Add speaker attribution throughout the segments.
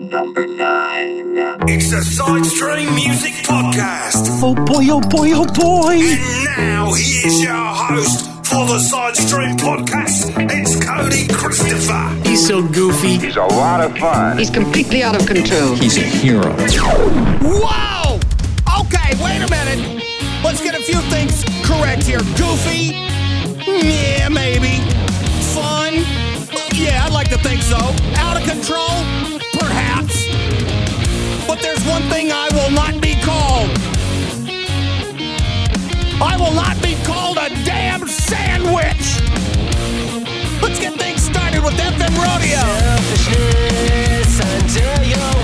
Speaker 1: Number nine.
Speaker 2: It's a side stream music podcast.
Speaker 3: Oh boy, oh boy, oh boy.
Speaker 2: And now here's your host for the side stream podcast. It's Cody Christopher.
Speaker 4: He's so goofy.
Speaker 5: He's a lot of fun.
Speaker 6: He's completely out of control.
Speaker 4: He's a hero.
Speaker 7: Whoa! Okay, wait a minute. Let's get a few things correct here. Goofy? Yeah, maybe. Fun? Yeah, I'd like to think so. Out of control? but there's one thing I will not be called. I will not be called a damn sandwich. Let's get things started with FM Rodeo.
Speaker 8: Selfishness
Speaker 7: until you.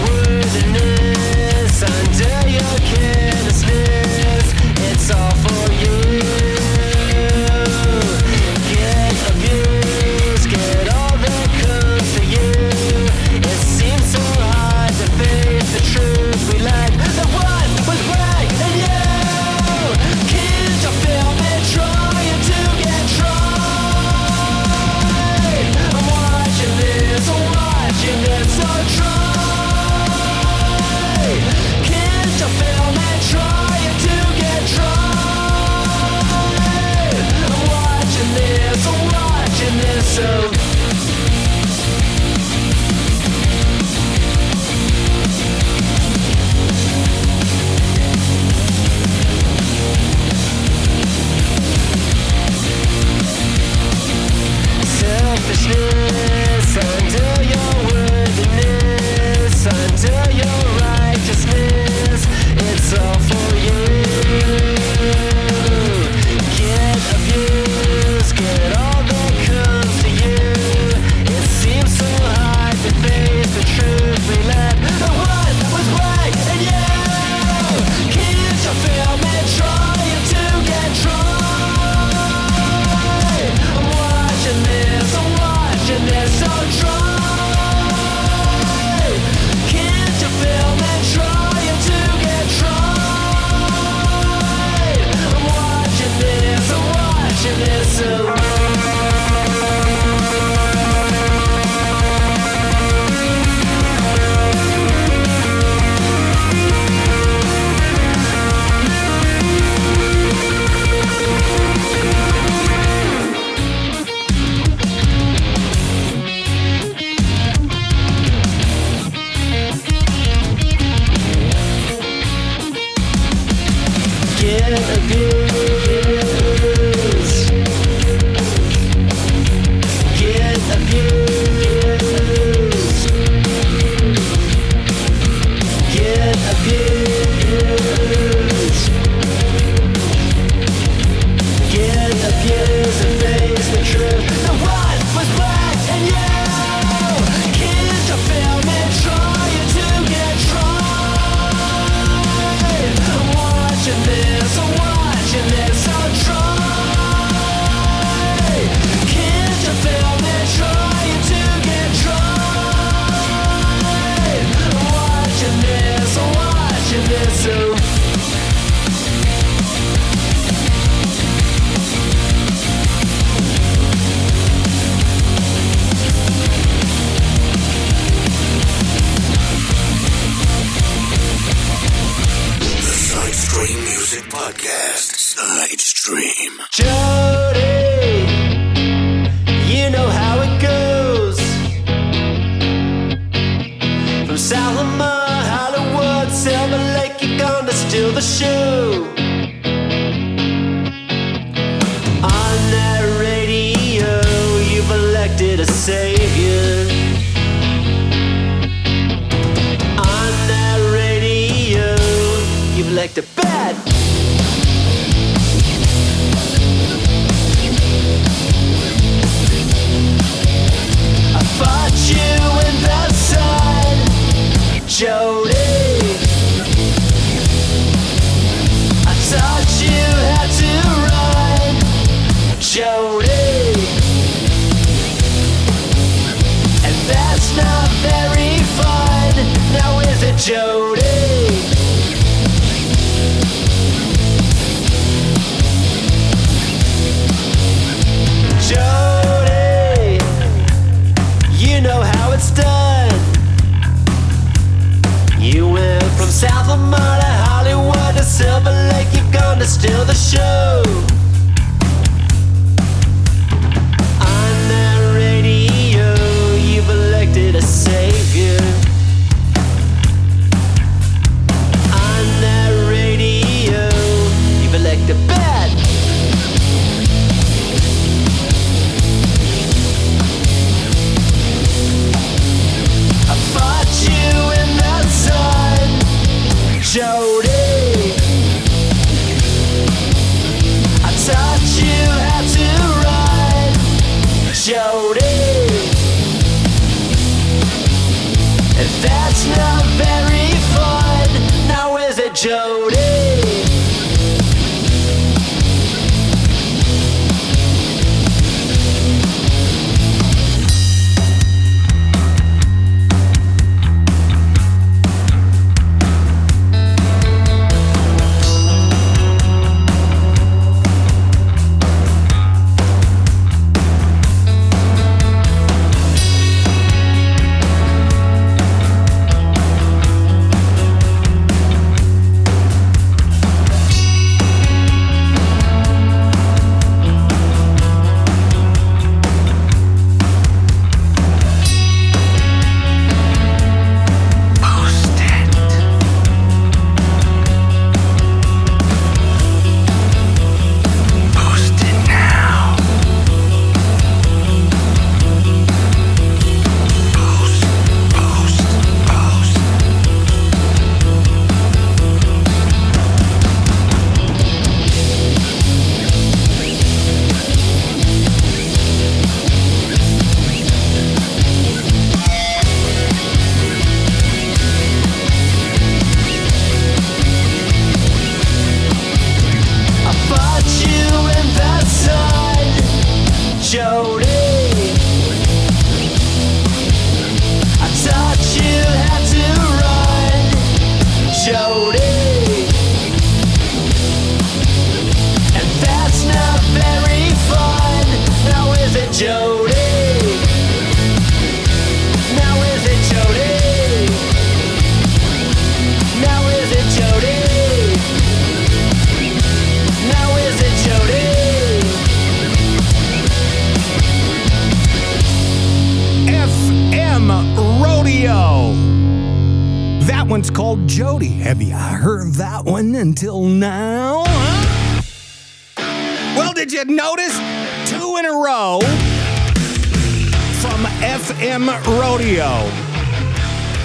Speaker 7: FM Rodeo?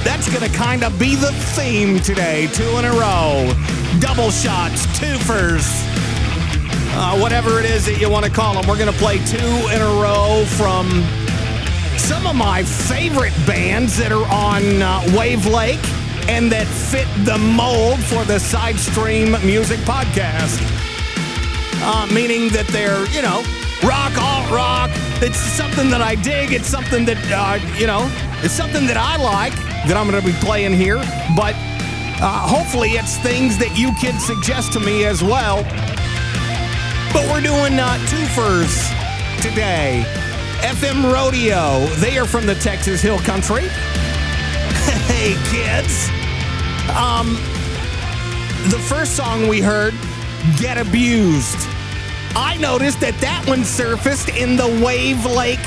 Speaker 7: That's going to kind of be the theme today. Two in a row. Double shots, twofers, uh, whatever it is that you want to call them. We're going to play two in a row from some of my favorite bands that are on uh, Wave Lake and that fit the mold for the Side Stream Music Podcast. Uh, meaning that they're, you know, rock, alt rock. It's something that I dig. It's something that, uh, you know, it's something that I like that I'm going to be playing here. But uh, hopefully it's things that you can suggest to me as well. But we're doing uh, twofers today. FM Rodeo. They are from the Texas Hill Country. hey, kids. Um, the first song we heard, Get Abused. I noticed that that one surfaced in the Wave Lake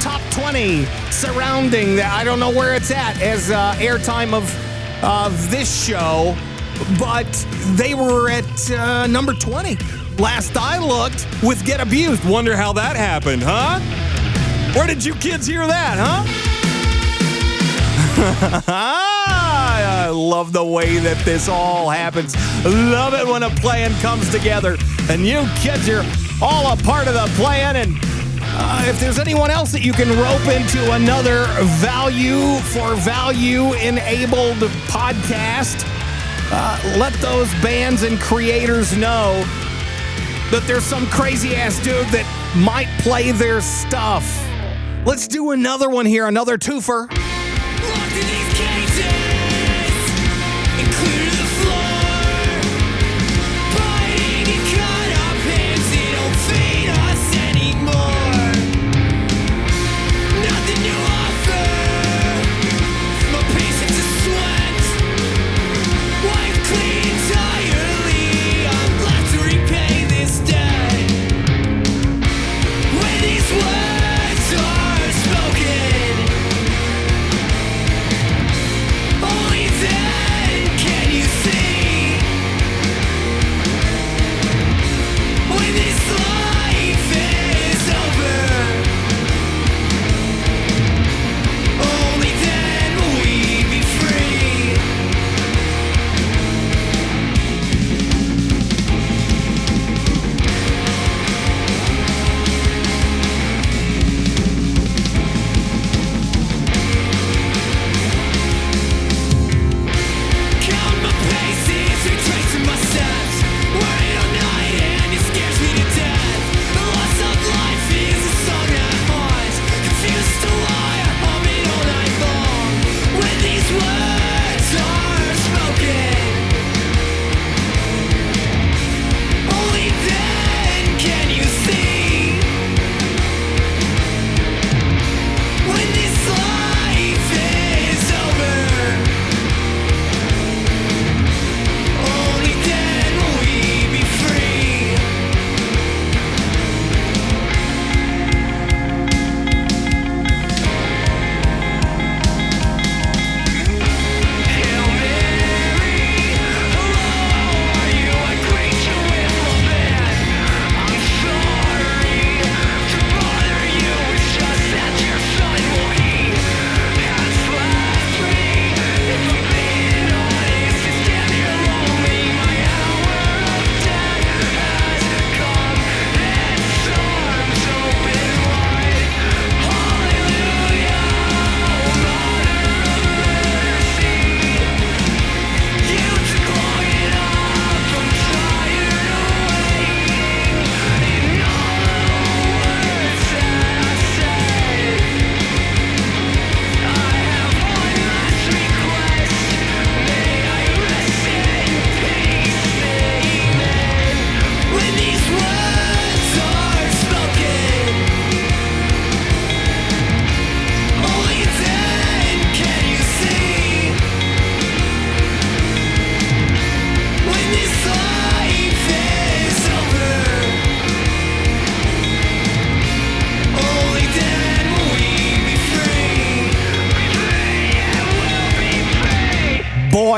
Speaker 7: Top 20 surrounding that. I don't know where it's at as uh, airtime of, this show, but they were at uh, number 20 last I looked with Get Abused. Wonder how that happened, huh? Where did you kids hear that, huh? I love the way that this all happens. Love it when a plan comes together and you kids are all a part of the plan. And uh, if there's anyone else that you can rope into another value for value enabled podcast, uh, let those bands and creators know that there's some crazy ass dude that might play their stuff. Let's do another one here, another twofer.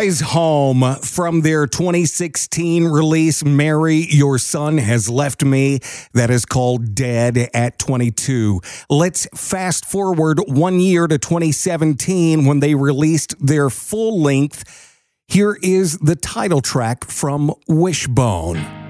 Speaker 8: Home from their 2016 release, Mary, Your Son Has Left Me, that is called Dead at 22. Let's fast forward one year to 2017 when they released their full length. Here is the title track from Wishbone.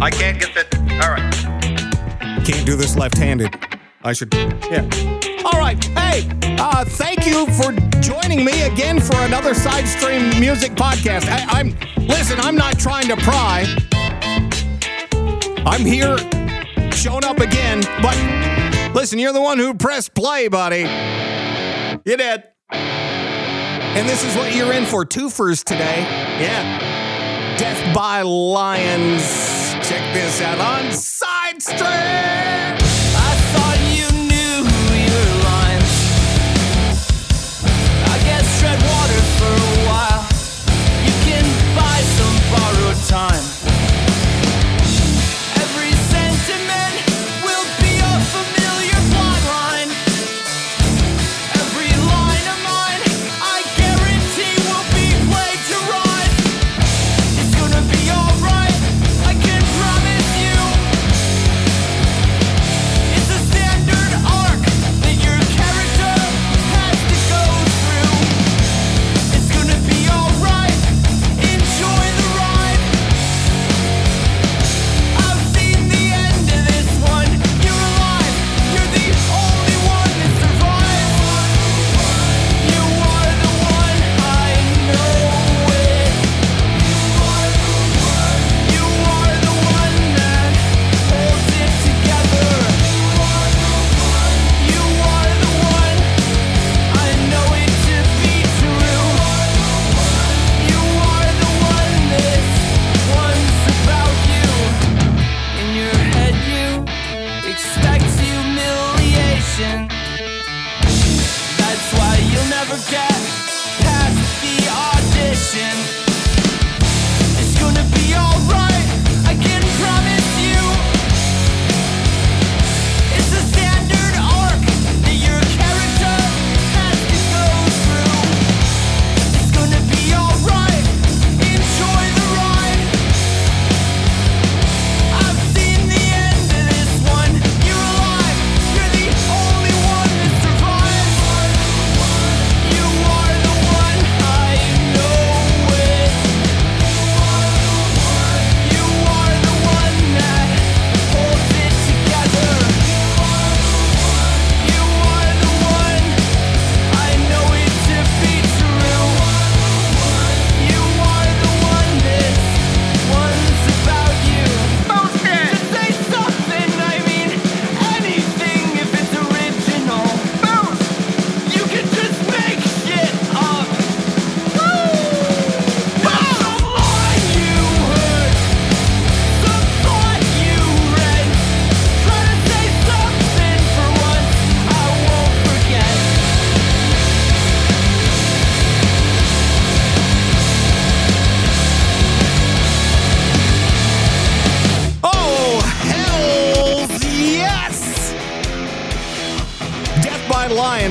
Speaker 9: I
Speaker 7: can't get the. All right.
Speaker 8: Can't do this left-handed. I should. Yeah. All right. Hey, uh, thank you for joining me again for another Side Stream Music Podcast. I, I'm listen. I'm not trying to pry. I'm here, showing up again. But listen, you're the one who pressed play, buddy. You did. And this is what you're in for. Twofers today. Yeah. Death by Lions. Check this out on Side Stream.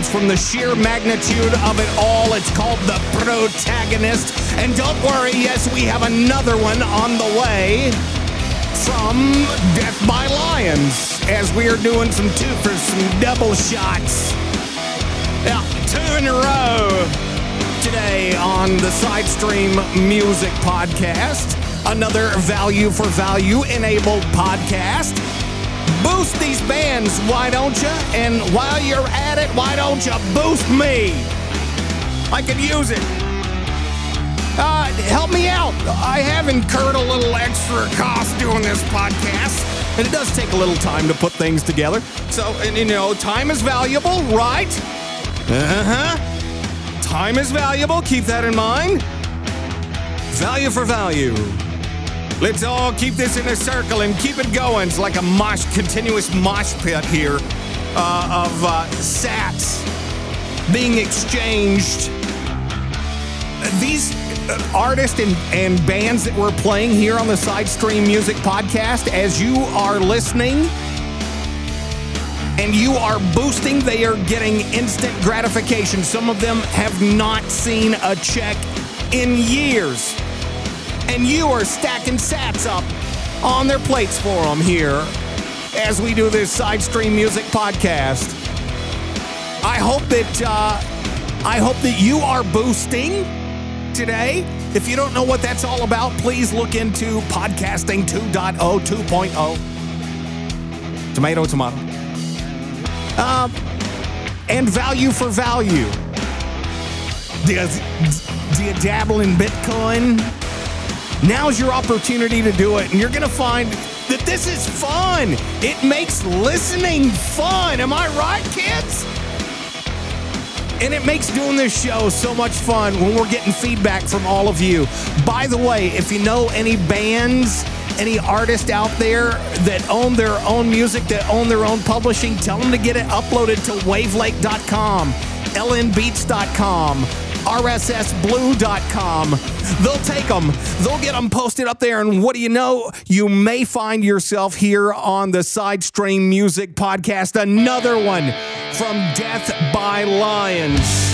Speaker 7: From the sheer magnitude of it all. It's called The Protagonist. And don't worry, yes, we have another one on the way from Death by Lions as we are doing some two for some double shots. Yeah, two in a row today on the Sidestream Music Podcast. Another value for value enabled podcast. Boost these bands, why don't you? And while you're at it, why don't you boost me? I could use it. Uh, help me out. I have incurred a little extra cost doing this podcast, and it does take a little time to put things together. So, and you know, time is valuable, right? Uh huh. Time is valuable. Keep that in mind. Value for value. Let's all keep this in a circle and keep it going. It's like a mosh, continuous mosh pit here uh, of uh, sats being exchanged. These uh, artists and, and bands that we're playing here on the Sidestream Music Podcast, as you are listening and you are boosting, they are getting instant gratification. Some of them have not seen a check in years. And you are stacking sats up on their plates for them here as we do this Sidestream Music Podcast. I hope that uh, I hope that you are boosting today. If you don't know what that's all about, please look into podcasting 2.0, 2.0. Tomato, tomato. Um, and value for value. Do you, do you dabble in Bitcoin? Now's your opportunity to do it, and you're gonna find that this is fun. It makes listening fun. Am I right, kids? And it makes doing this show so much fun when we're getting feedback from all of you. By the way, if you know any bands, any artists out there that own their own music, that own their own publishing, tell them to get it uploaded to wavelake.com, lnbeats.com, rssblue.com. They'll take them, they'll get them posted up there, and what do you know? You may find yourself here on the Sidestream Music Podcast, another one from Death by Lions.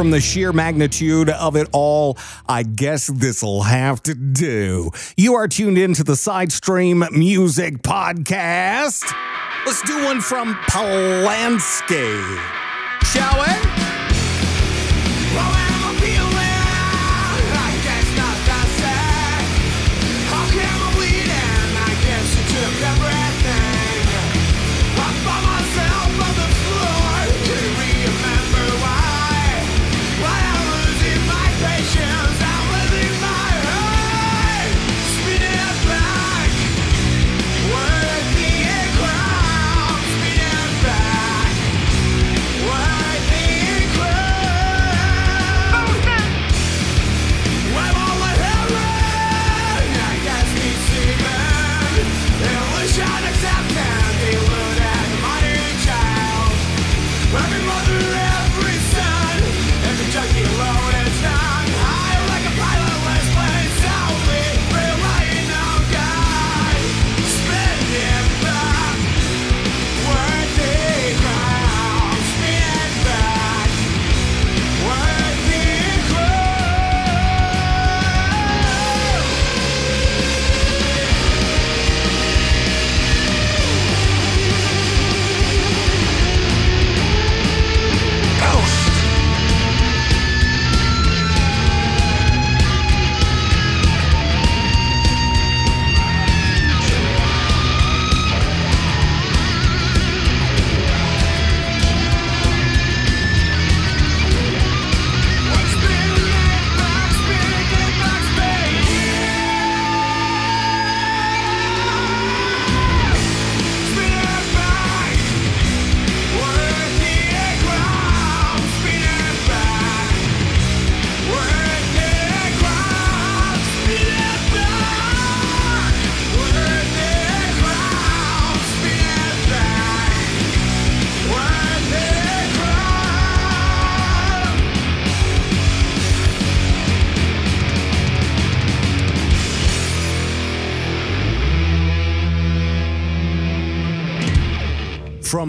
Speaker 7: from the sheer magnitude of it all, I guess this'll have to do. You are tuned in to the Sidestream Music Podcast. Let's do one from Polanski, shall we?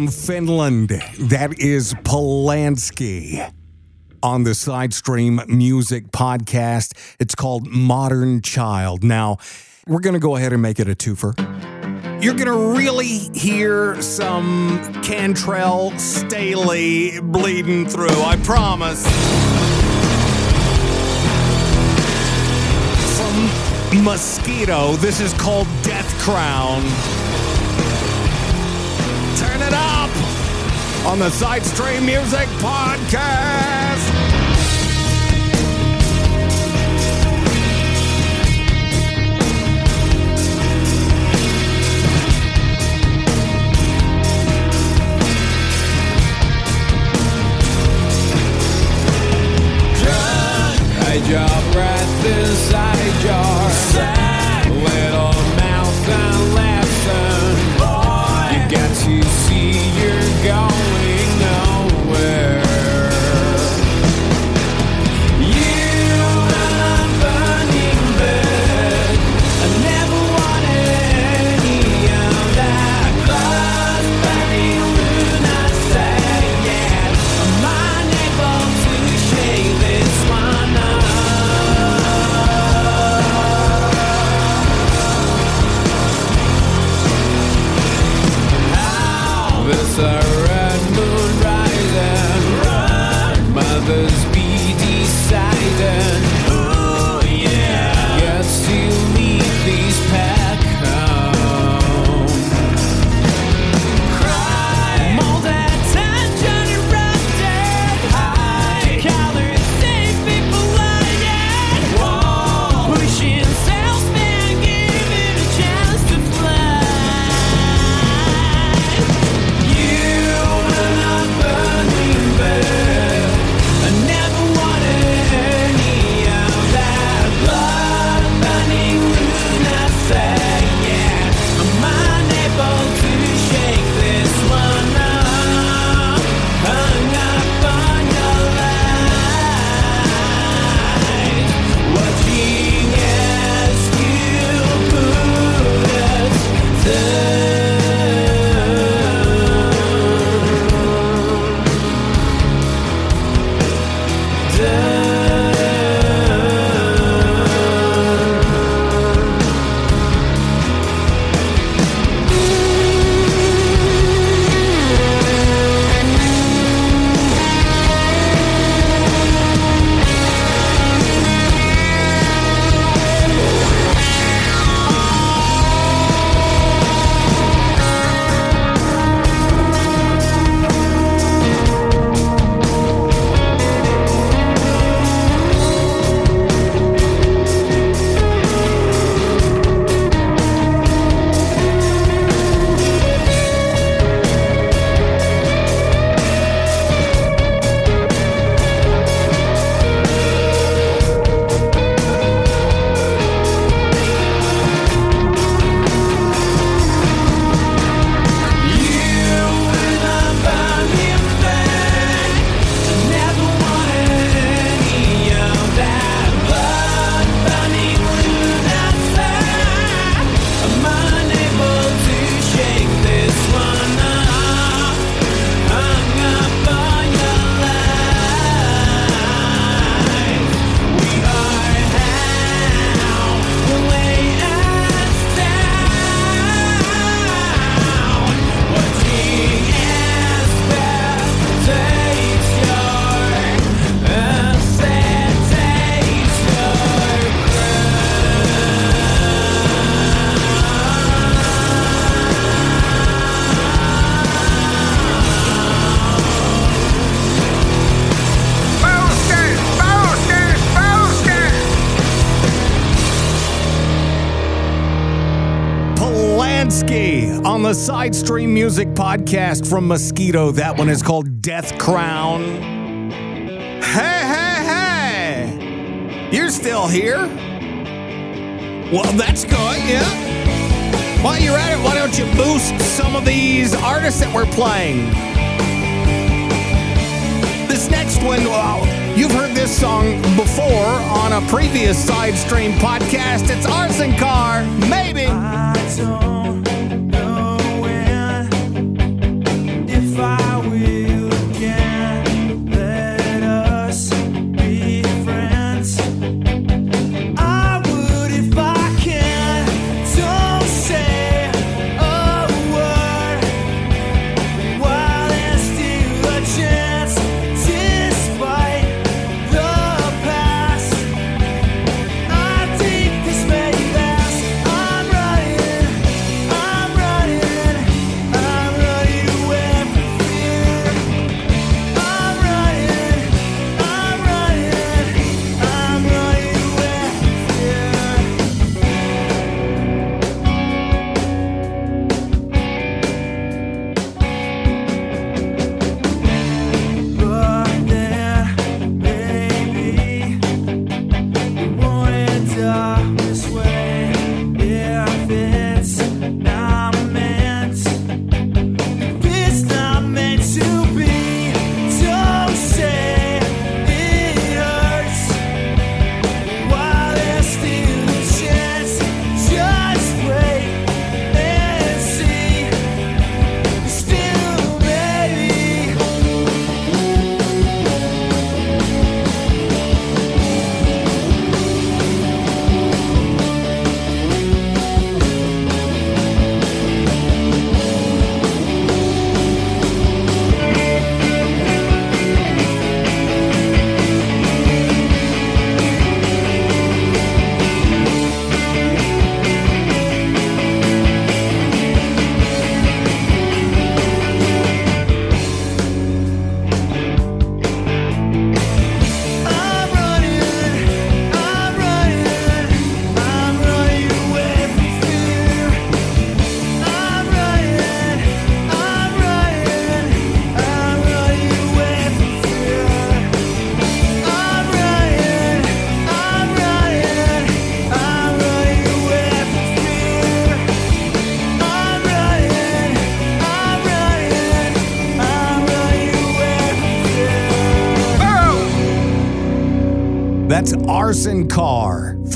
Speaker 7: from Finland. That is Polanski on the Side Stream Music Podcast. It's called Modern Child. Now, we're going to go ahead and make it a twofer. You're going to really hear some Cantrell Staley bleeding through, I promise. From Mosquito, this is called Death Crown. Turn it up on the Side Stream Music Podcast.
Speaker 10: Drug, a job inside your side. The red moon rising.
Speaker 11: run, Mother's The Side Stream Music Podcast from Mosquito. That one is called Death Crown. Hey, hey, hey! You're still here? Well, that's good, yeah. While you're at it, why don't you boost some of these artists that we're playing? This next one, well, you've heard this song before on a previous Side Stream podcast. It's Arson Car, maybe.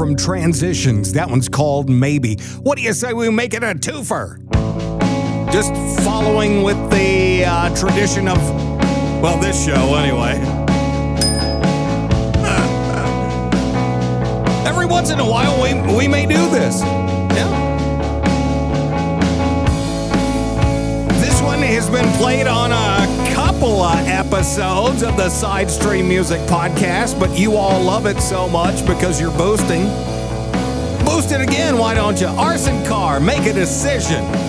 Speaker 7: From
Speaker 11: Transitions. That one's called Maybe. What do you say we make it a twofer? Just following with the uh, tradition of, well, this show anyway. Every once in a while, we, we may do this. Yeah. This one has been played on a couple of episodes of the Side Stream Music Podcast, but you all love it so much because you're boosting. Boost it again, why don't you? Arson Car, make a decision.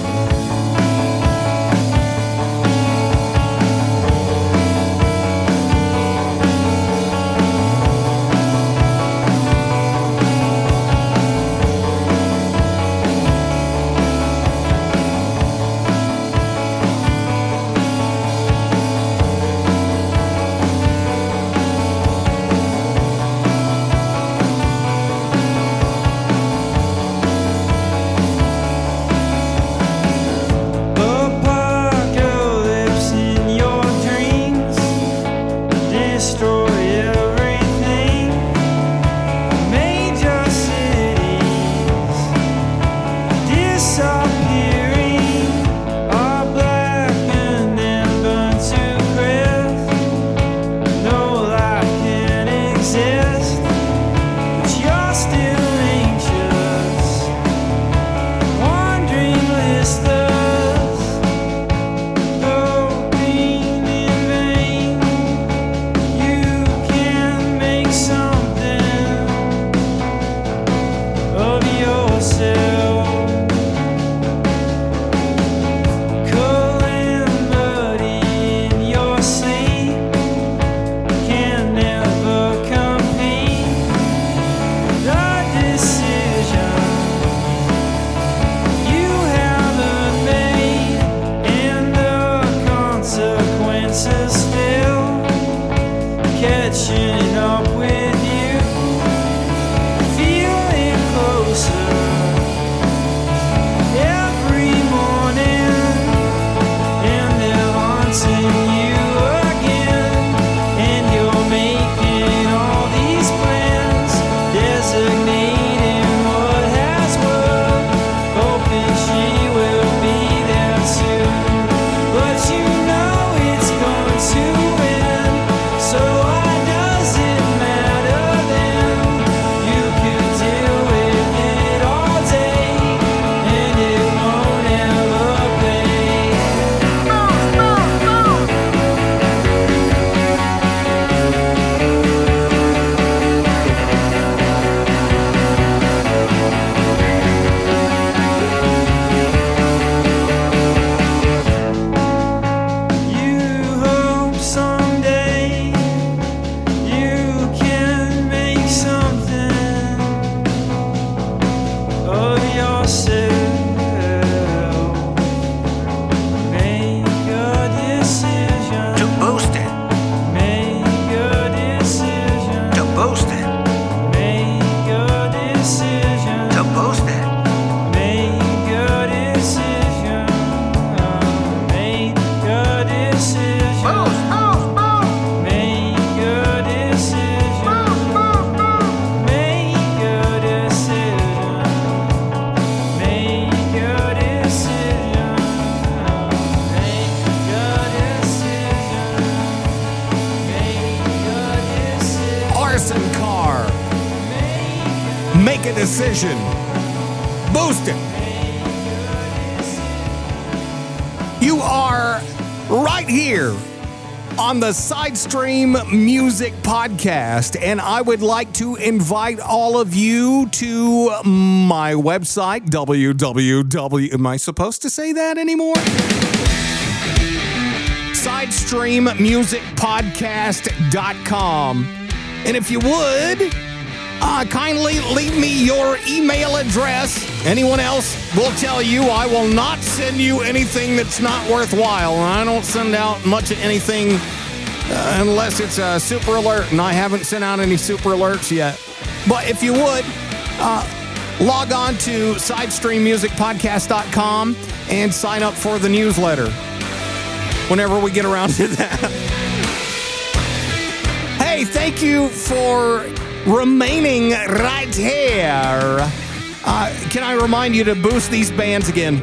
Speaker 7: Podcast, and I would like to invite all of you to my website, www. Am I supposed to say that anymore? SidestreamMusicPodcast.com. And if you would, uh, kindly leave me your email address. Anyone else will tell you I will not send you anything that's not worthwhile. I don't send out much of anything uh, unless it's a super alert, and I haven't sent out any super alerts yet. But if you would, uh, log on to sidestreammusicpodcast.com and sign up for the newsletter whenever we get around to that. Hey, thank you for remaining right here. Uh, can I remind you to boost these bands again?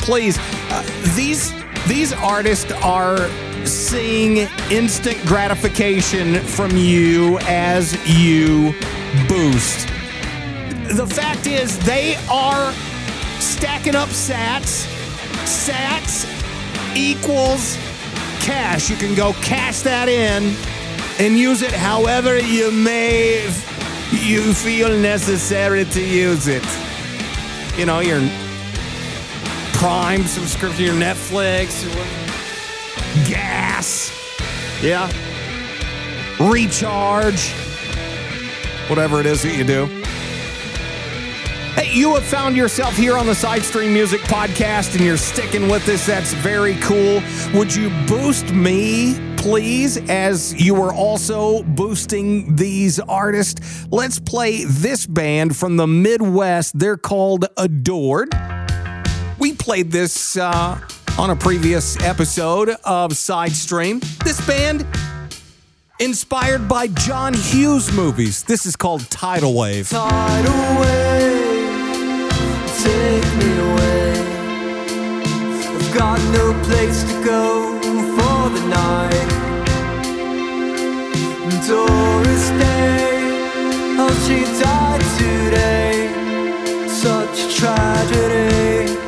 Speaker 7: Please. Uh, these these artists are seeing instant gratification from you as you boost. The fact is, they are stacking up sats. Sats equals cash. You can go cash that in and use it however you may you feel necessary to use it. You know, your Prime subscription, your Netflix, gas, yeah, recharge, whatever it is that you do. Hey, you have found yourself here on the Sidestream Music Podcast and you're sticking with us. That's very cool. Would you boost me, please, as you are also boosting these artists? Let's play this band from the Midwest. They're called Adored. We played this uh, on a previous episode of Sidestream. This band, inspired by John Hughes movies. This is called Tidal Wave.
Speaker 12: Tidal wave, take me away. I've got no place to go for the night. Doris Day, oh she died today. Such tragedy.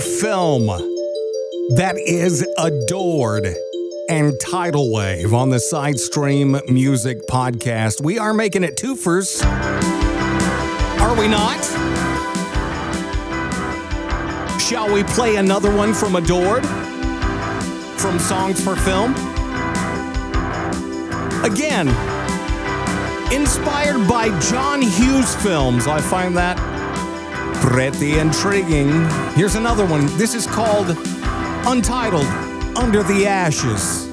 Speaker 12: film that is adored and tidal wave on the side stream music podcast. We are making it twofers, are we not? Shall we play another one from Adored? From Songs for Film? Again, inspired by John Hughes films. I find that pretty intriguing. Here's another one. This is called Untitled Under the Ashes.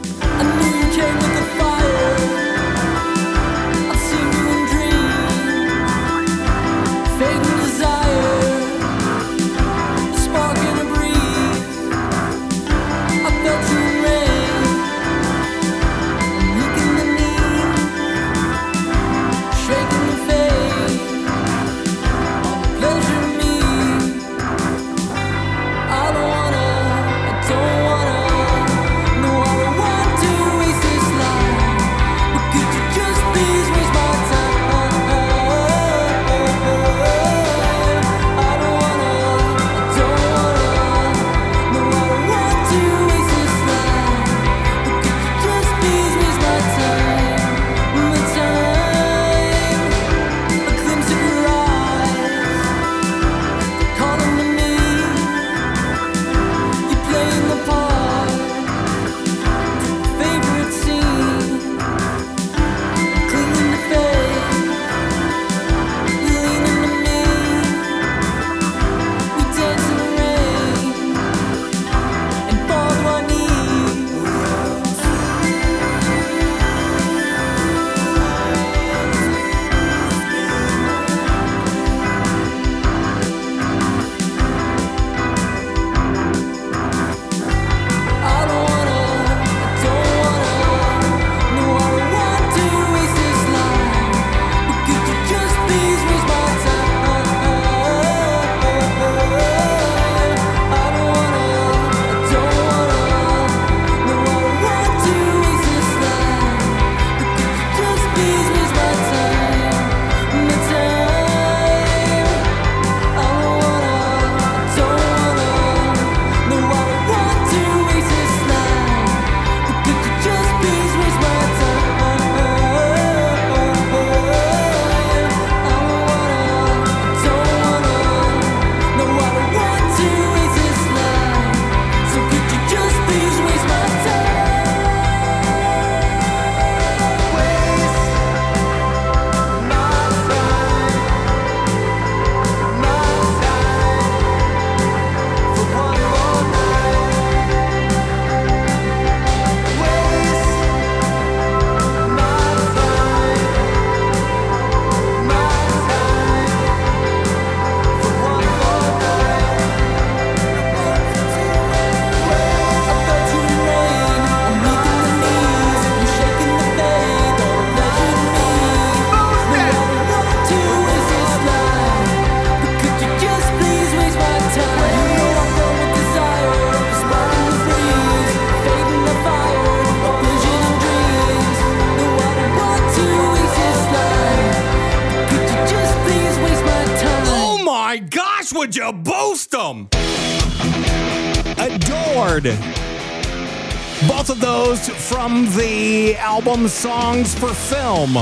Speaker 12: album songs for film.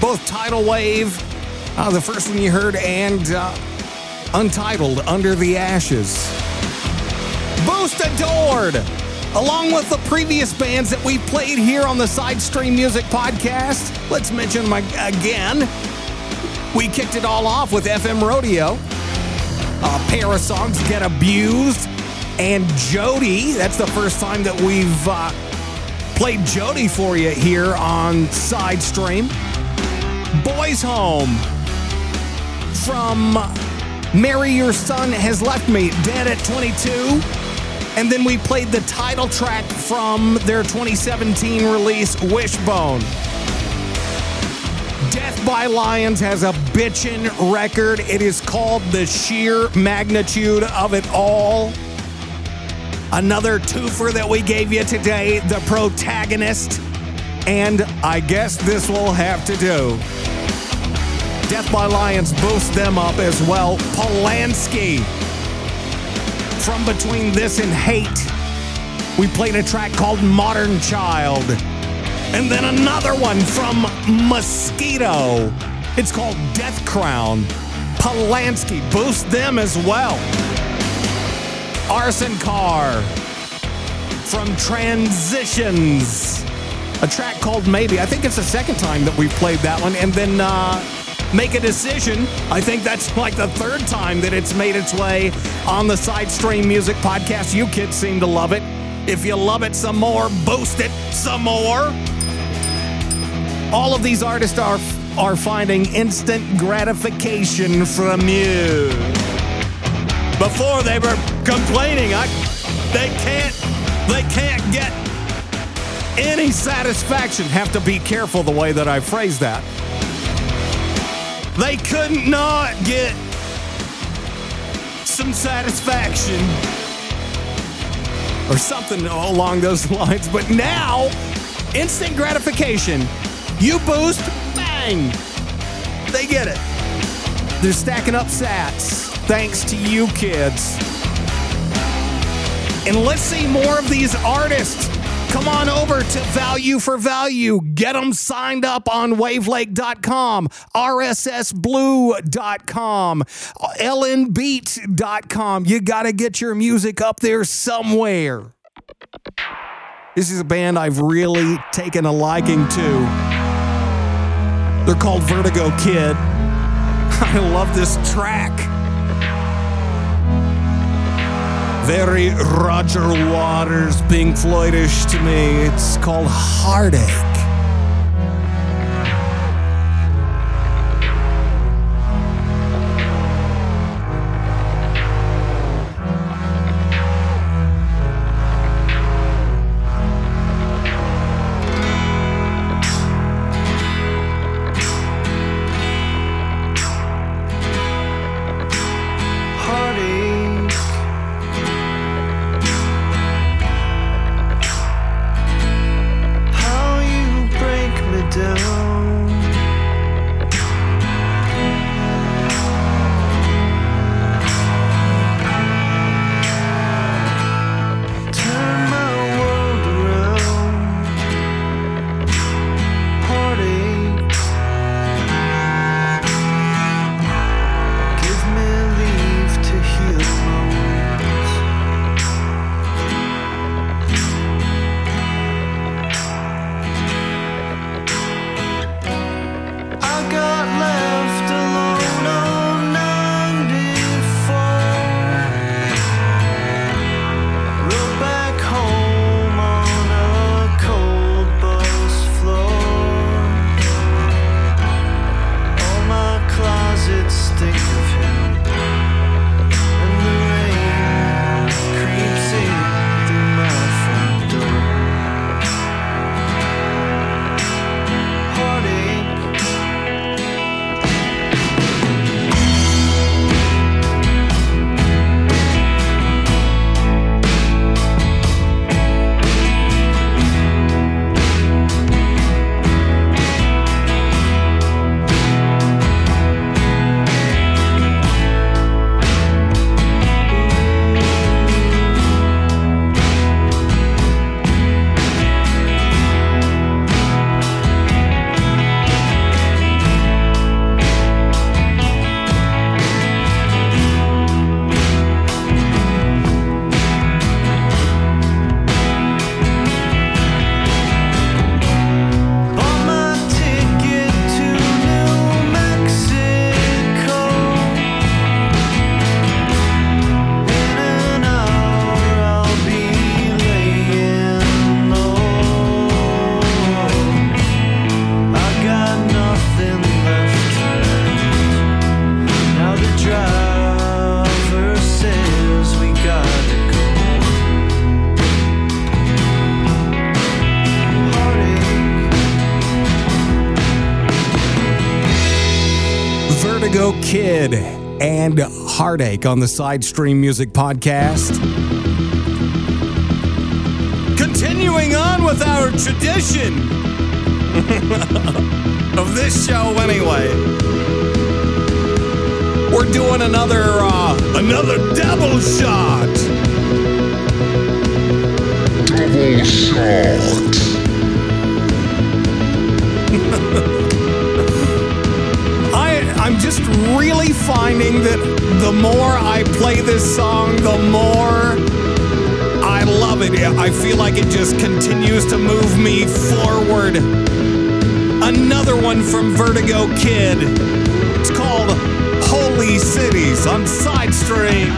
Speaker 12: Both Tidal Wave,
Speaker 7: uh, the first one you heard, and uh, Untitled Under the Ashes. Boost adored, along with the previous bands that we played here on the Side Stream Music Podcast. Let's mention them again. We kicked it all off with FM Rodeo. A pair of songs Get Abused and Jody. That's the first time that we've uh, played Jody for you here on Side Stream. Boys Home from Mary Your Son Has Left Me, Dead at 22. And then we played the title track from their 2017 release, Wishbone. Death by Lions has a bitchin' record. It is called The Sheer Magnitude of It All. Another twofer that we gave you today, The Protagonist. And I guess this will have to do. Death by Lions boost them up as well. Polanski. From between this and hate, we played a track called Modern Child. And then another one from Mosquito. It's called Death Crown. Polanski boost them as well. Arson Car from Transitions. A track called Maybe. I think it's the second time that we've played that one. And then uh, Make a Decision. I think that's like the third time that it's made its way on the Side Stream Music Podcast. You kids seem to love it. If you love it some more, boost it some more. All of these artists are are finding instant gratification from you. Before they were complaining, I they can't they can't get any satisfaction. Have to be careful the way that I phrase that. They couldn't not get some satisfaction or something along those lines. But now, instant gratification. You boost, bang. They get it. They're stacking up sats thanks to you kids. And let's see more of these artists. Come on over to Value for Value. Get them signed up on wavelake.com, rssblue.com, lnbeat.com. You got to get your music up there somewhere. This is a band I've really taken a liking to. They're called Vertigo Kid. I love this track. Very Roger Waters, Pink Floydish to me. It's called Heartache.
Speaker 12: Heartache
Speaker 11: on the Side Stream Music Podcast. Continuing on with our tradition of this show, anyway. We're doing another uh, another double shot.
Speaker 5: Double shot.
Speaker 11: I'm just really finding that the more I play this song, the more I love it. I feel like it just continues to move me forward. Another one from Vertigo Kid. It's called Holy Cities on Side Stream.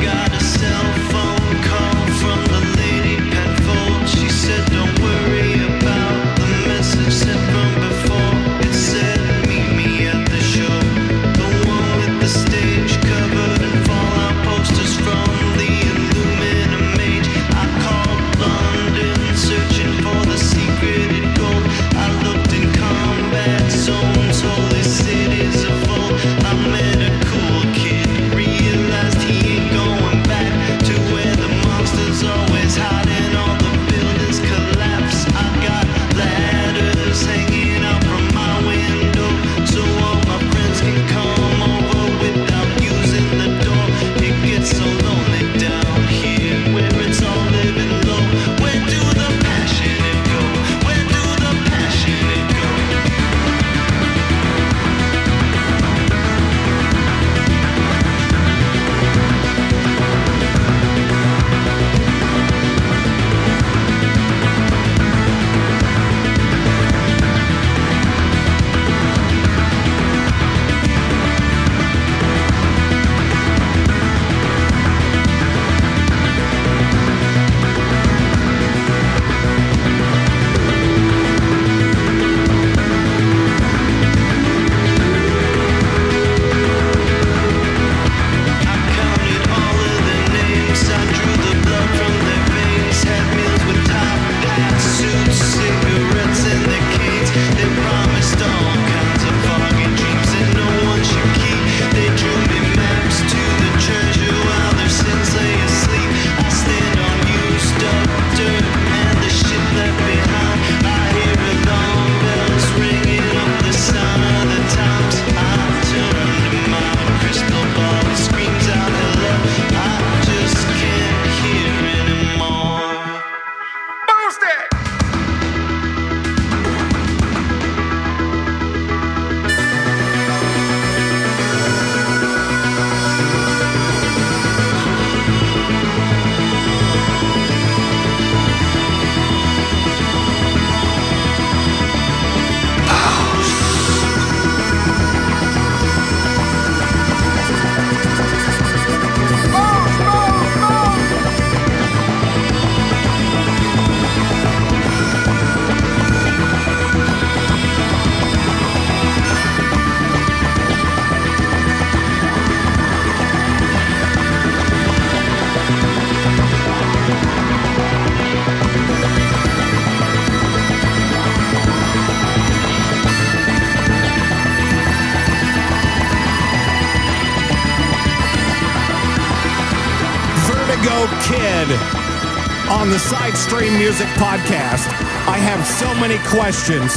Speaker 13: On the
Speaker 11: Side Stream Music Podcast. I have so many questions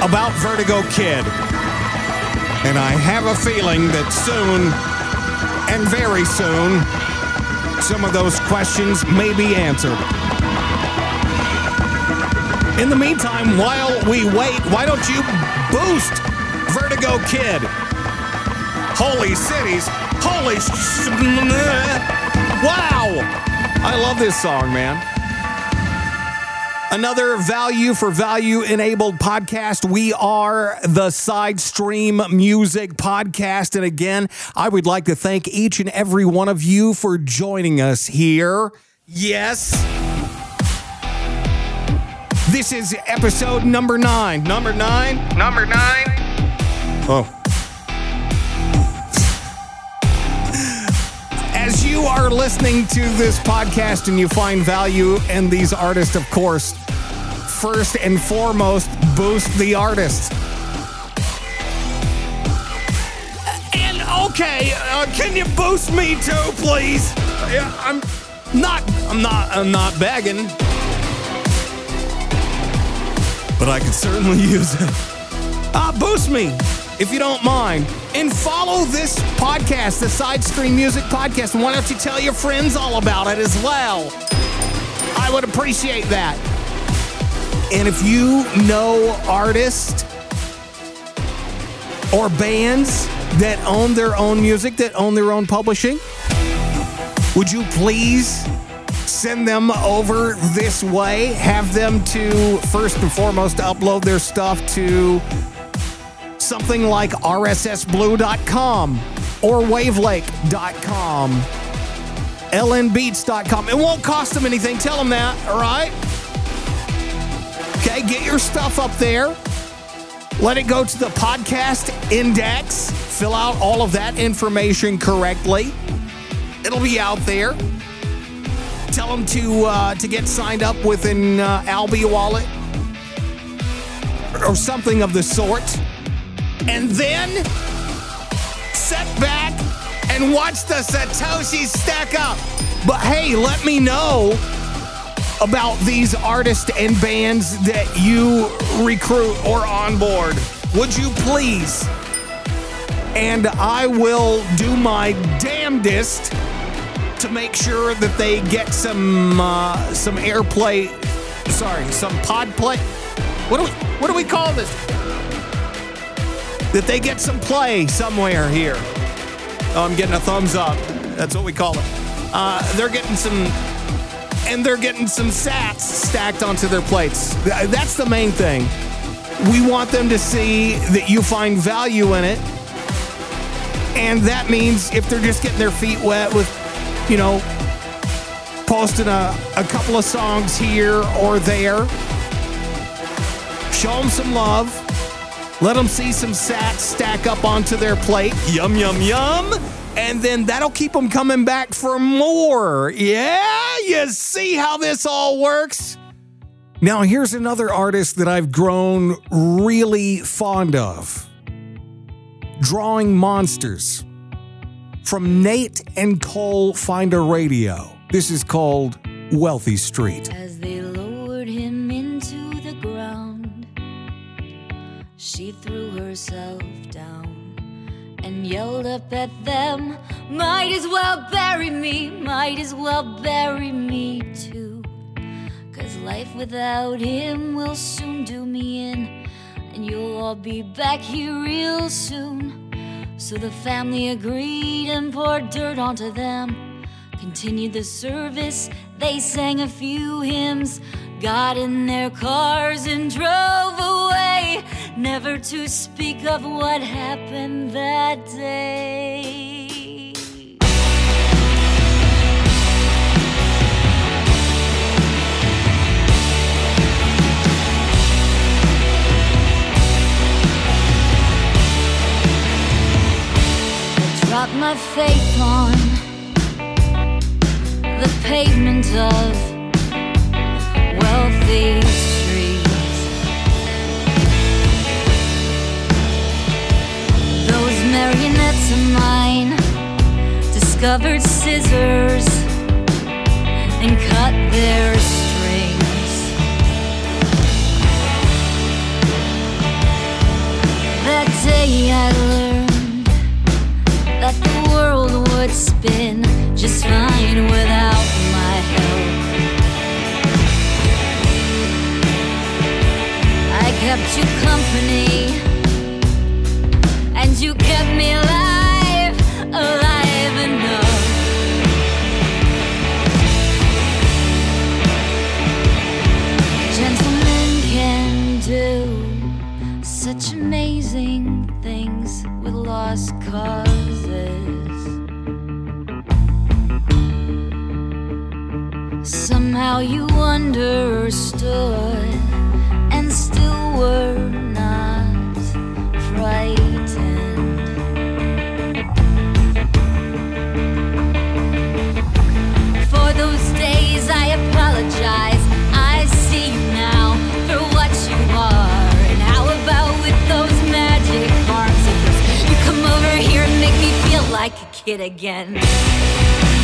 Speaker 11: about Vertigo Kid. And I have a feeling that soon, and very soon, some of those questions may be answered. In the meantime, while we wait, why don't you boost Vertigo Kid? Holy cities. Holy. sh- Wow. I love this song, man. Another value for value enabled podcast. We are the Side Stream Music Podcast. And again, I would like to thank each and every one of you for joining us here. Yes. This is episode number nine. Number nine?
Speaker 7: Number nine.
Speaker 11: Oh. Are listening to this podcast and you find value in these artists, of course, first and foremost, boost the artist. And
Speaker 7: Okay, uh, can you boost me too, please? Yeah, I'm not. I'm not. I'm not begging. But I could certainly use it. Uh, boost me if you don't mind. And follow this podcast, the Side Music Podcast. And why don't you tell your friends all about it as well? I would appreciate that. And if you know artists or bands that own their own music, that own their own publishing, would you please send them over this way? Have them to, first and foremost, upload their stuff to something like rssblue.com or wavelake.com, lnbeats.com. It won't cost them anything. Tell them that, all right? Okay, get your stuff up there. Let it go to the podcast index. Fill out all of that information correctly. It'll be out there. Tell them to uh, to get signed up with an uh, Alby wallet or something of the sort, and then sit back and watch the Satoshis stack up. But hey, let me know about these artists and bands that you recruit or onboard. Would you please? And I will do my damnedest to make sure that they get some uh, some airplay. Sorry, some pod play. What do we what do we call this? That they get some play somewhere here. Oh, I'm getting a thumbs up. That's what we call it. Uh, they're getting some and they're getting some sats stacked onto their plates. That's the main thing. We want them to see that you find value in it. And that means if they're just getting their feet wet with, you know, posting a, a couple of songs here or there, show them some love. Let them see some sats stack up onto their plate. Yum, yum, yum. And then that'll keep them coming back for more. Yeah, you see how this all works? Now, here's another artist that I've grown really fond of Drawing Monsters from Nate and Cole Finder Radio. This is called Wealthy Street.
Speaker 14: Herself down and yelled up at them, Might as well bury me, might as well bury me too. Cause life without him will soon do me in, and you'll all be back here real soon. So the family agreed and poured dirt onto them. Continued the service, they sang a few hymns, got in their cars and drove away, never to speak of what happened that day. Dropped my faith on the pavement of discovered scissors and cut their strings. That day I learned that the world would spin just fine without my help. Kept you company, and you kept me alive, alive enough. Gentlemen can do such amazing things with lost causes. Somehow you understood still were not frightened. For those days, I apologize. I see you now for what you are. And how about with those magic arms? You come over here and make me feel like a kid again.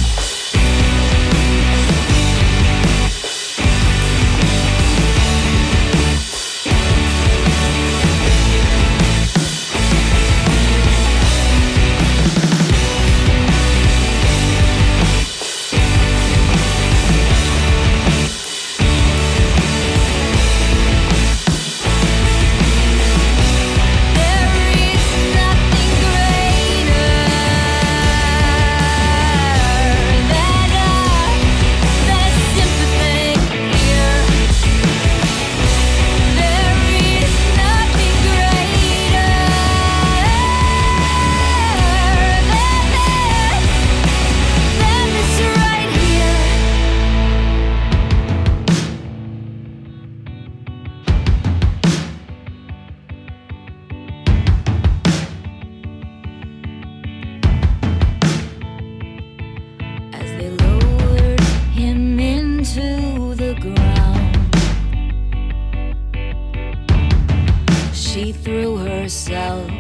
Speaker 14: She threw herself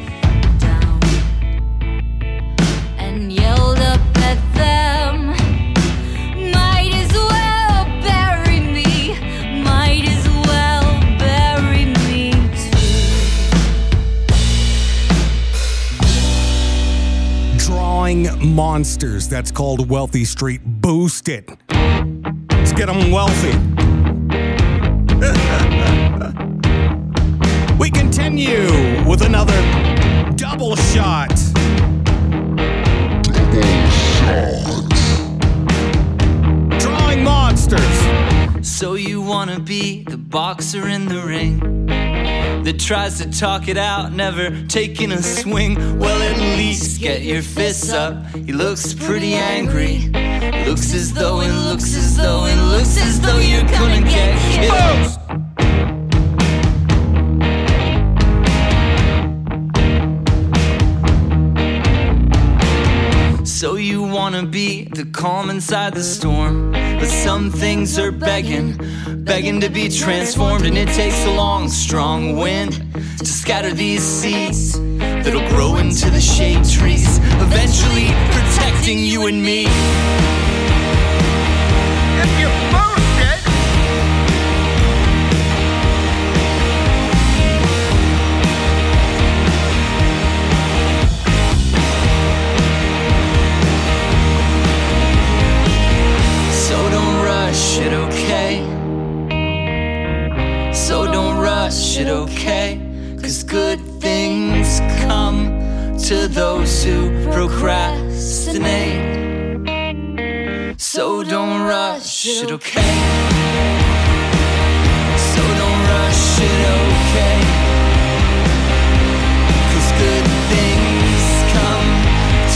Speaker 14: down and yelled up at them. Might as well bury me, might as well bury me too.
Speaker 7: Drawing monsters. That's called Wealthy Street. Boost it. Let's get them wealthy. We continue with another double shot. Drawing monsters.
Speaker 15: So you wanna be the boxer in the ring that tries to talk it out, never taking a swing. Well, at least get your fists up. He looks pretty angry. Looks as though, it looks as though, it looks as though you're gonna get killed. Wanna be the calm inside the storm. But some things are begging, begging to be transformed. And it takes a long, strong wind to scatter these seeds that'll grow into the shade trees, eventually protecting you and me.
Speaker 5: If you
Speaker 15: to those who procrastinate. So don't rush it, okay? So don't rush it, okay? Cause good things come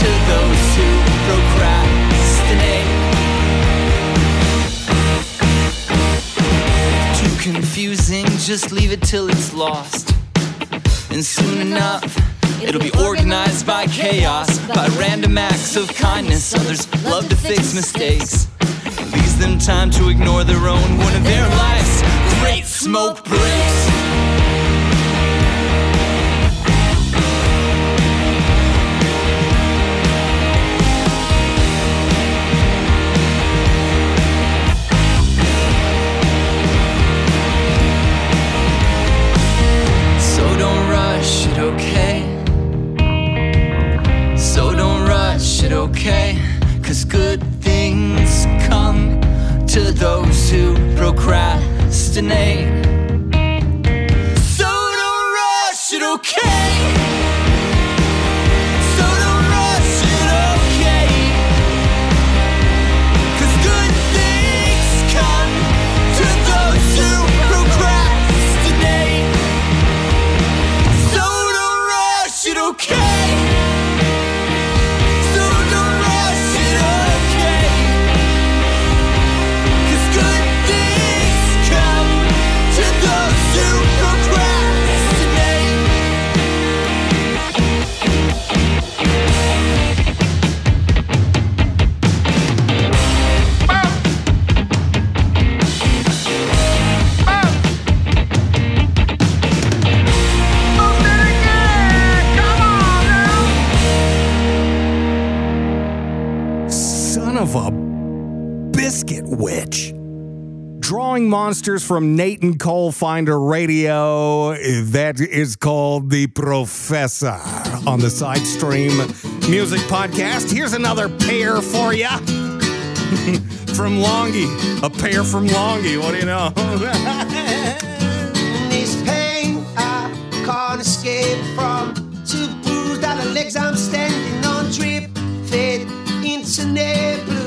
Speaker 15: to those who procrastinate. Too confusing, just leave it till it's lost. And soon enough, it'll be organized by chaos, by random acts of kindness. Others love to fix mistakes. Leaves them time to ignore their own one of their life's great smoke breaks.
Speaker 7: From Nate and Cole Finder Radio. That is called The Professor on the Side Stream Music Podcast. Here's another pair for you from Longy. A pair from Longy. What do you know?
Speaker 8: this pain I can't escape from. Two bruised out of legs, I'm standing on drip. Fade into net blues.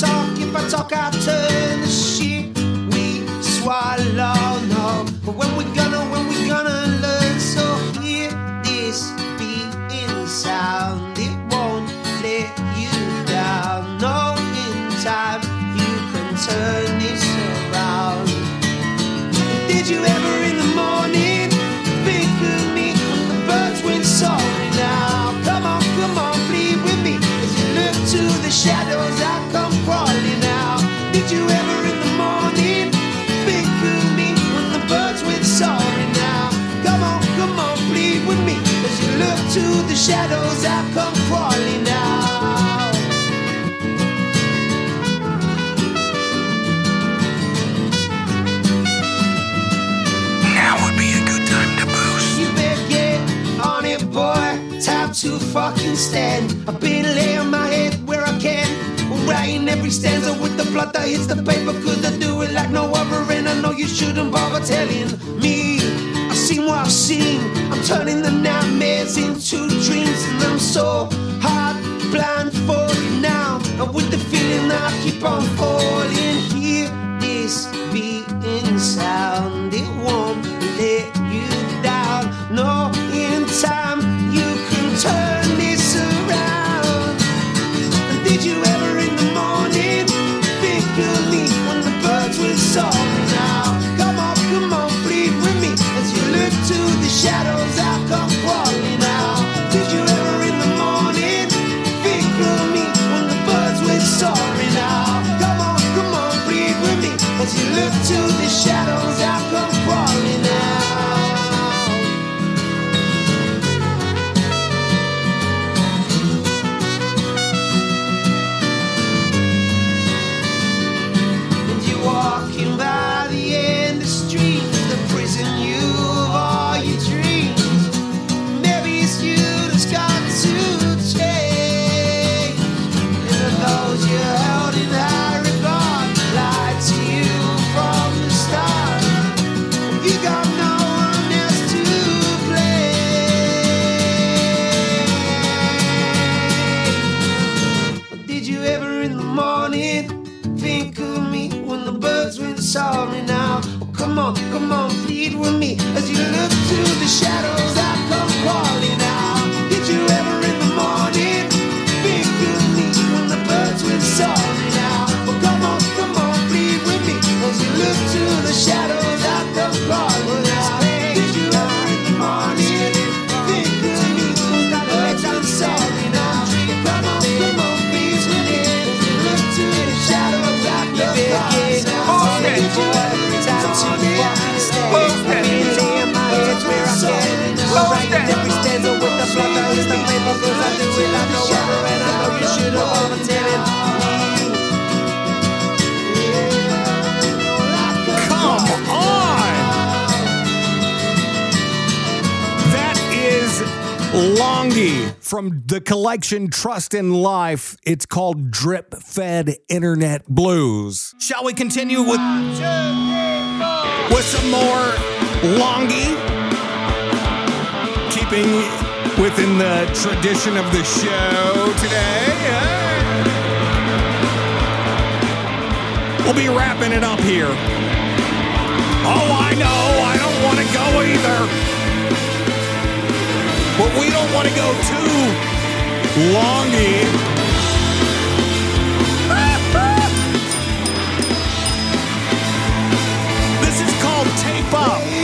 Speaker 8: Talk, if I talk, I turn the ship we swallow. No, but when we gonna, when we gonna learn? So hear this beating sound. It won't let you down. No, in time you can turn this around. Did you ever in the morning shadows, I come crawling out. Now
Speaker 2: would be a good time to boost.
Speaker 8: You better get on it, boy. Time to fucking stand. I've been laying my head where I can. Writing every stanza with the blood that hits the paper. Cause I do it like no other. And I know you shouldn't bother telling me. Seen what I've seen. I'm turning the nightmares into dreams. And I'm so hard blindfolded now. And with the feeling that I keep on falling.
Speaker 7: Longy from the collection Trust in Life. It's called Drip Fed Internet Blues. Shall we continue with with some more Longy? Keeping within the tradition of the show today. We'll be wrapping it up here. Oh, I know. I don't want to go either. But we don't want to go too longy. This is called Tape Up.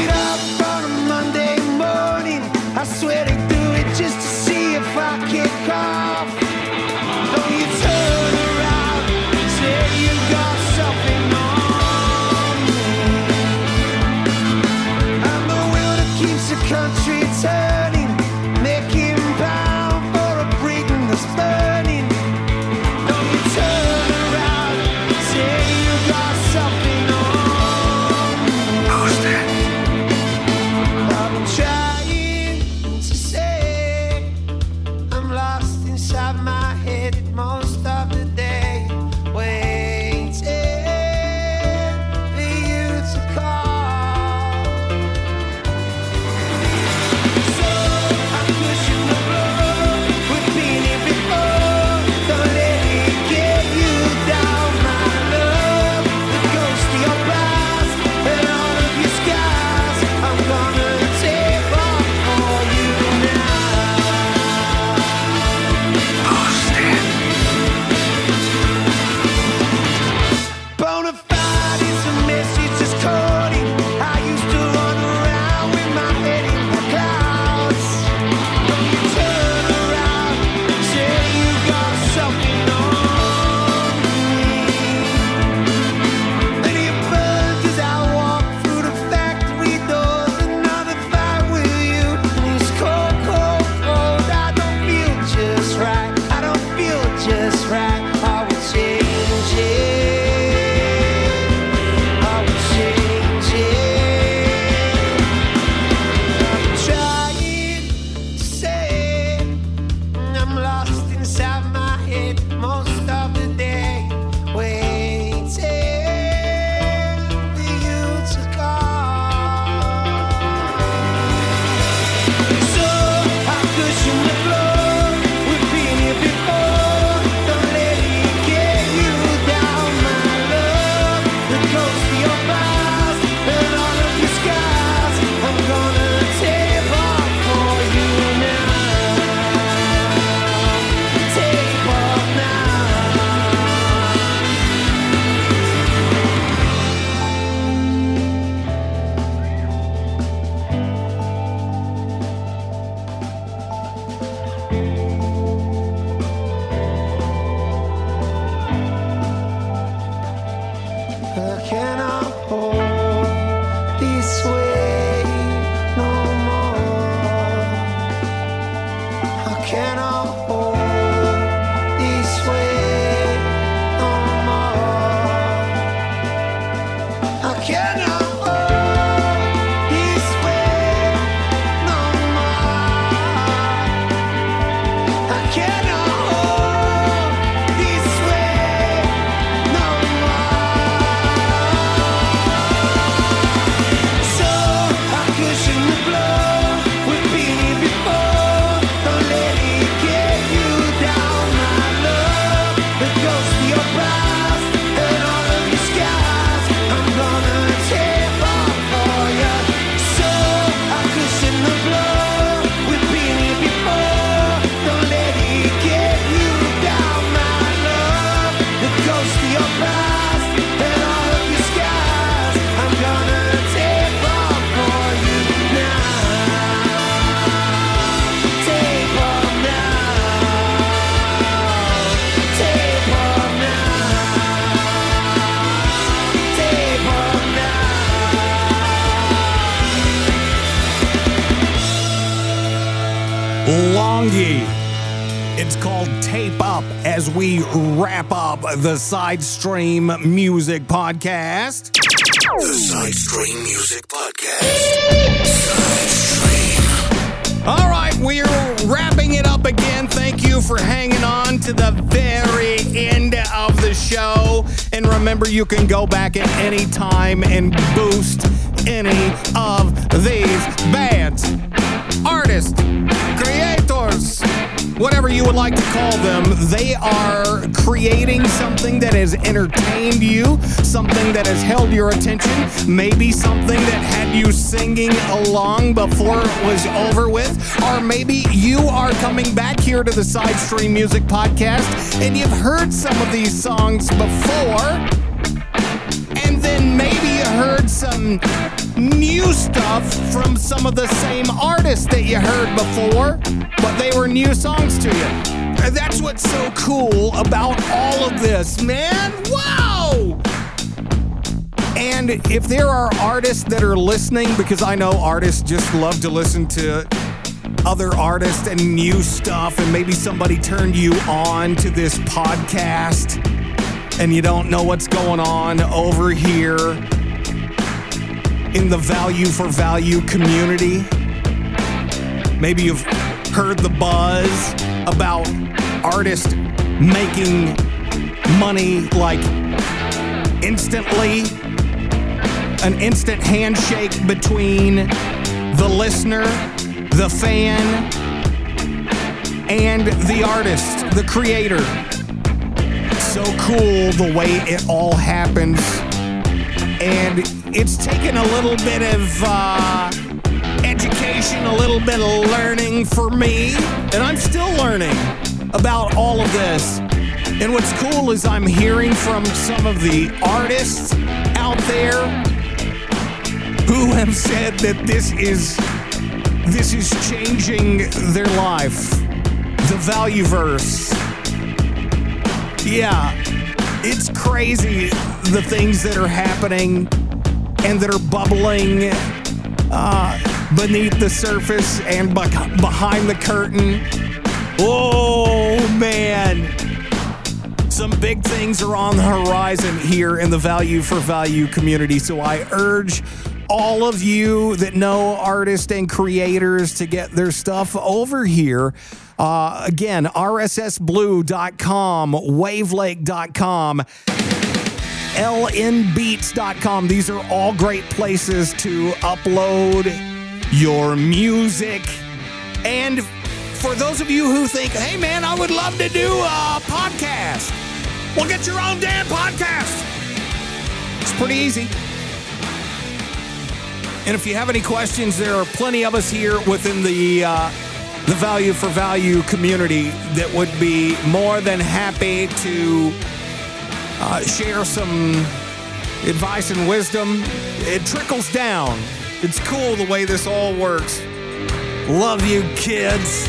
Speaker 8: The
Speaker 7: Side Stream Music Podcast.
Speaker 2: The Side Stream Music Podcast. Side Stream.
Speaker 7: All right, we're wrapping it up again. Thank you for hanging on to the very end of the show. And remember, you can go back at any time and boost any of these bands, artists, creators, whatever you would like to call them. They are that has entertained you, something that has held your attention, maybe something that had you singing along before it was over with, or maybe you are coming back here to the Side Stream Music Podcast and you've heard some of these songs before and then maybe you heard some new stuff from some of the same artists that you heard before, but they were new songs to you. And That's what's so cool about all of this, man. Wow! And if there are artists that are listening, because I know artists just love to listen to other artists and new stuff, and maybe somebody turned you on to this podcast and you don't know what's going on over here in the value for value community. Maybe you've heard the buzz about artists making money like instantly, an instant handshake between the listener, the fan, and the artist, the creator so cool the way it all happens. And it's taken a little bit of uh, education, a little bit of learning for me. And I'm still learning about all of this. And what's cool is I'm hearing from some of the artists out there who have said that this is this is changing their life. The value verse. Yeah, it's crazy the things that are happening and that are bubbling uh, beneath the surface and behind the curtain. Oh, man. Some big things are on the horizon here in the value for value community. So I urge all of you that know artists and creators to get their stuff over here. Uh, again, rssblue.com, wavelake.com, lnbeats.com. These are all great places to upload your music. And for those of you who think, hey man, I would love to do a podcast, well, get your own damn podcast. It's pretty easy. And if you have any questions, there are plenty of us here within the uh, the value for value community that would be more than happy to uh, share some advice and wisdom. It trickles down. It's cool the way this all works. Love you, kids.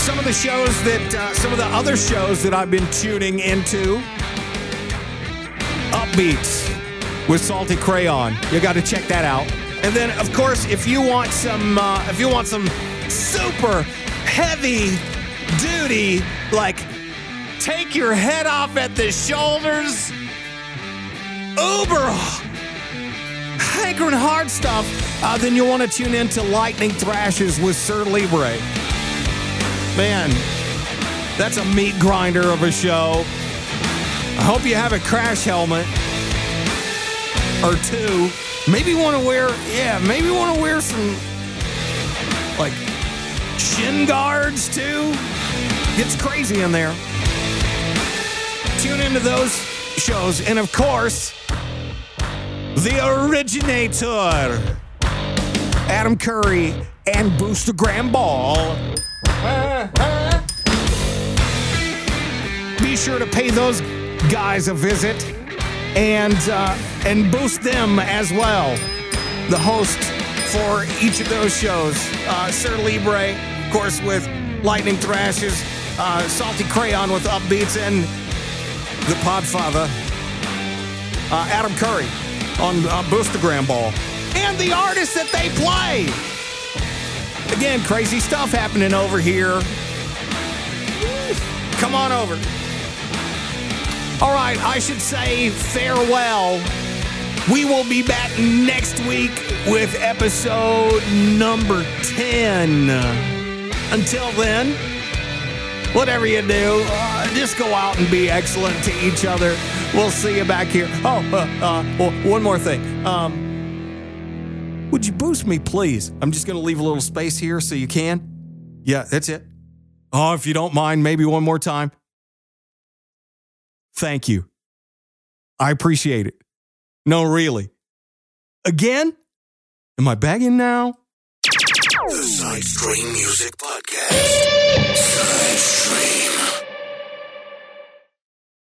Speaker 7: Some of the shows that, uh, some of the other shows that I've been tuning into, Upbeats with Salty Crayon. You got to check that out. And then, of course, if you want some, uh, if you want some super heavy duty, like take your head off at the shoulders, uber hankering hard stuff, uh, then you'll want to tune in to Lightning Thrashes with Sir Libre. Man, that's a meat grinder of a show. I hope you have a crash helmet or two. Maybe want to wear, yeah, maybe want to wear some like shin guards too. Gets crazy in there. Tune into those shows, and of course, the originator, Adam Curry and Boostagram Ball. Be sure to pay those guys a visit and uh, and boost them as well. The host for each of those shows, uh, Sir Libre, of course, with Lightning Thrashes, uh, Salty Crayon with Upbeats, and the Podfather, uh, Adam Curry on uh, Boostagram Ball, and the artists that they play. Again, crazy stuff happening over here Come on over. All right, I should say farewell. We will be back next week with episode number 10. Until then, whatever you do, uh, just go out and be excellent to each other. We'll see you back here. Oh, uh, uh, one more thing. Um, would you boost me, please? I'm just going to leave a little space here so you can. Yeah, that's it. Oh, if you don't mind, maybe one more time. Thank you. I appreciate it. No, really. Again? Am I begging now?
Speaker 2: The Music Podcast. Stream.